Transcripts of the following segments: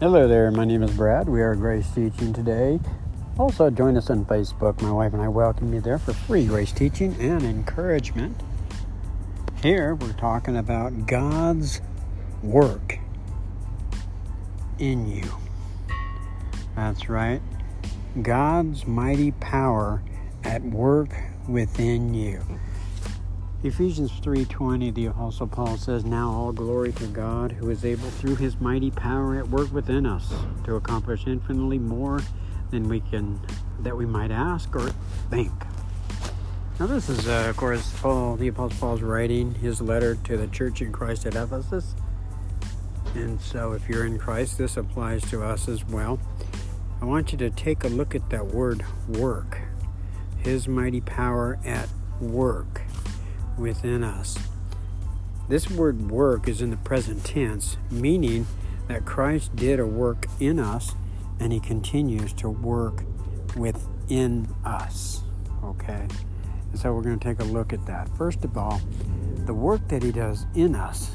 Hello there, my name is Brad. We are Grace Teaching today. Also, join us on Facebook. My wife and I welcome you there for free grace teaching and encouragement. Here, we're talking about God's work in you. That's right. God's mighty power at work within you. Ephesians 3:20 the apostle Paul says now all glory to God who is able through his mighty power at work within us to accomplish infinitely more than we can that we might ask or think. Now this is uh, of course Paul the apostle Paul's writing his letter to the church in Christ at Ephesus. And so if you're in Christ this applies to us as well. I want you to take a look at that word work. His mighty power at work within us. This word work is in the present tense, meaning that Christ did a work in us and he continues to work within us. Okay? And so we're going to take a look at that. First of all, the work that he does in us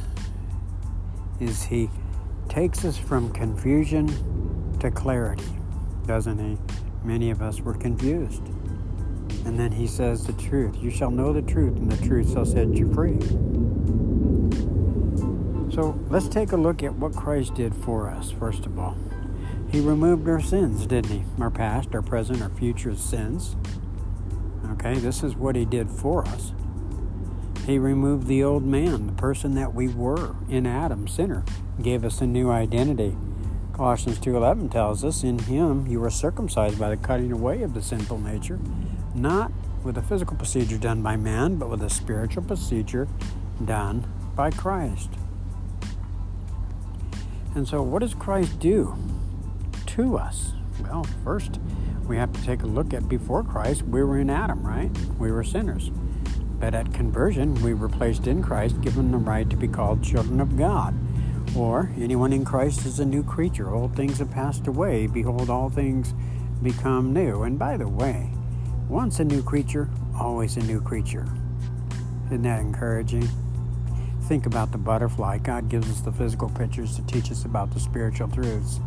is he takes us from confusion to clarity, doesn't he? Many of us were confused. And then he says the truth. You shall know the truth, and the truth shall set you free. So let's take a look at what Christ did for us, first of all. He removed our sins, didn't he? Our past, our present, our future sins. Okay, this is what he did for us. He removed the old man, the person that we were in Adam, sinner, gave us a new identity. Colossians 2:11 tells us, "In him you were circumcised by the cutting away of the sinful nature, not with a physical procedure done by man, but with a spiritual procedure done by Christ. And so, what does Christ do to us? Well, first, we have to take a look at before Christ, we were in Adam, right? We were sinners. But at conversion, we were placed in Christ, given the right to be called children of God. Or, anyone in Christ is a new creature. Old things have passed away. Behold, all things become new. And by the way, once a new creature, always a new creature. Isn't that encouraging? Think about the butterfly. God gives us the physical pictures to teach us about the spiritual truths.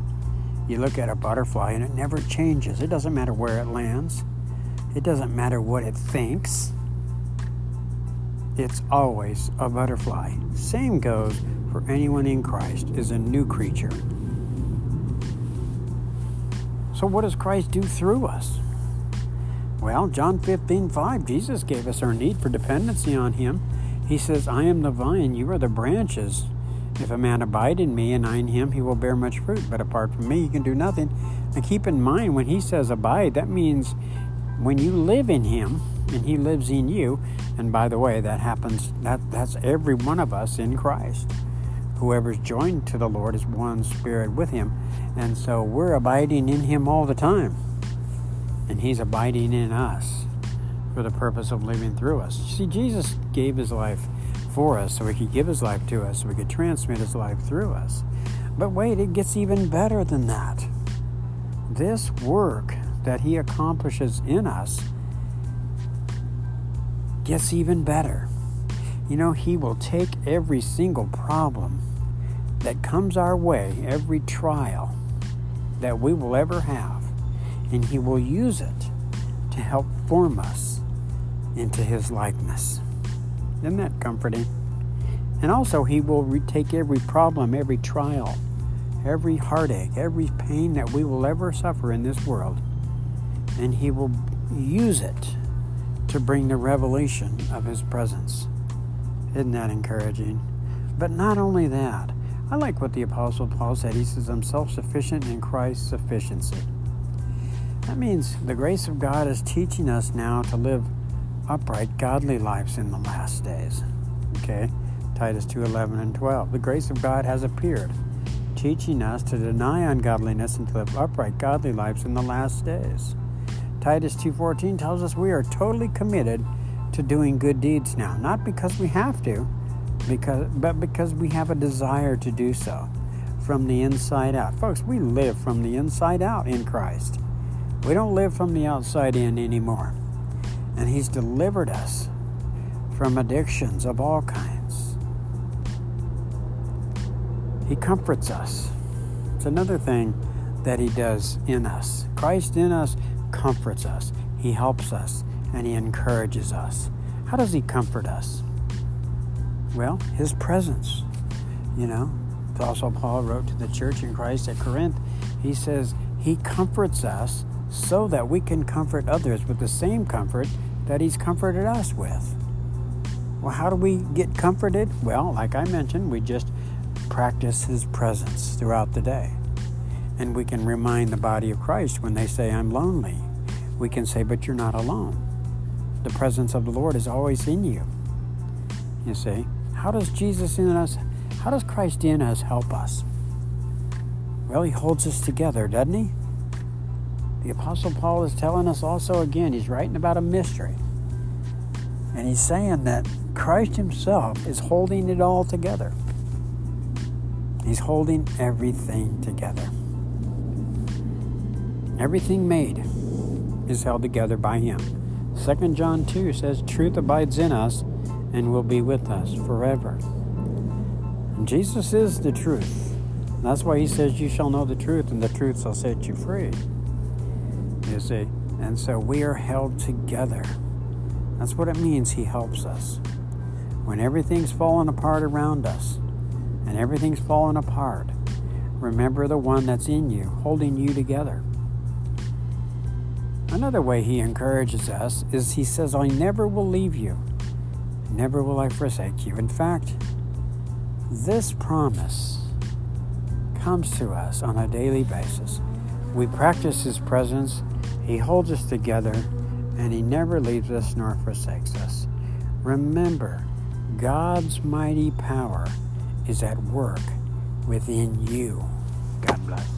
You look at a butterfly and it never changes. It doesn't matter where it lands, it doesn't matter what it thinks. It's always a butterfly. Same goes for anyone in Christ is a new creature. So what does Christ do through us? Well, John 15, 5, Jesus gave us our need for dependency on Him. He says, I am the vine, you are the branches. If a man abide in me and I in him, he will bear much fruit. But apart from me, he can do nothing. And keep in mind, when he says abide, that means when you live in him and he lives in you. And by the way, that happens, that, that's every one of us in Christ. Whoever's joined to the Lord is one spirit with him. And so we're abiding in him all the time and He's abiding in us for the purpose of living through us. See, Jesus gave His life for us so He could give His life to us, so He could transmit His life through us. But wait, it gets even better than that. This work that He accomplishes in us gets even better. You know, He will take every single problem that comes our way, every trial that we will ever have, and He will use it to help form us into His likeness. Isn't that comforting? And also, He will retake every problem, every trial, every heartache, every pain that we will ever suffer in this world, and He will use it to bring the revelation of His presence. Isn't that encouraging? But not only that, I like what the Apostle Paul said. He says, I'm self sufficient in Christ's sufficiency. That means the grace of God is teaching us now to live upright, godly lives in the last days. Okay? Titus 2:11 and 12. The grace of God has appeared, teaching us to deny ungodliness and to live upright, godly lives in the last days. Titus 2:14 tells us we are totally committed to doing good deeds now, not because we have to, because but because we have a desire to do so from the inside out. Folks, we live from the inside out in Christ. We don't live from the outside in anymore. And He's delivered us from addictions of all kinds. He comforts us. It's another thing that He does in us. Christ in us comforts us, He helps us, and He encourages us. How does He comfort us? Well, His presence. You know, also Paul wrote to the church in Christ at Corinth. He says, He comforts us so that we can comfort others with the same comfort that He's comforted us with. Well, how do we get comforted? Well, like I mentioned, we just practice His presence throughout the day. And we can remind the body of Christ when they say, I'm lonely. We can say, But you're not alone. The presence of the Lord is always in you. You see, how does Jesus in us, how does Christ in us help us? Well, He holds us together, doesn't He? The Apostle Paul is telling us also again, he's writing about a mystery. And he's saying that Christ Himself is holding it all together. He's holding everything together. Everything made is held together by Him. 2 John 2 says, Truth abides in us and will be with us forever. And Jesus is the truth. That's why He says, You shall know the truth, and the truth shall set you free. You see? And so we are held together. That's what it means He helps us. When everything's falling apart around us and everything's falling apart, remember the one that's in you, holding you together. Another way He encourages us is He says, I never will leave you, never will I forsake you. In fact, this promise comes to us on a daily basis. We practice His presence, He holds us together and He never leaves us nor forsakes us. Remember, God's mighty power is at work within you. God bless.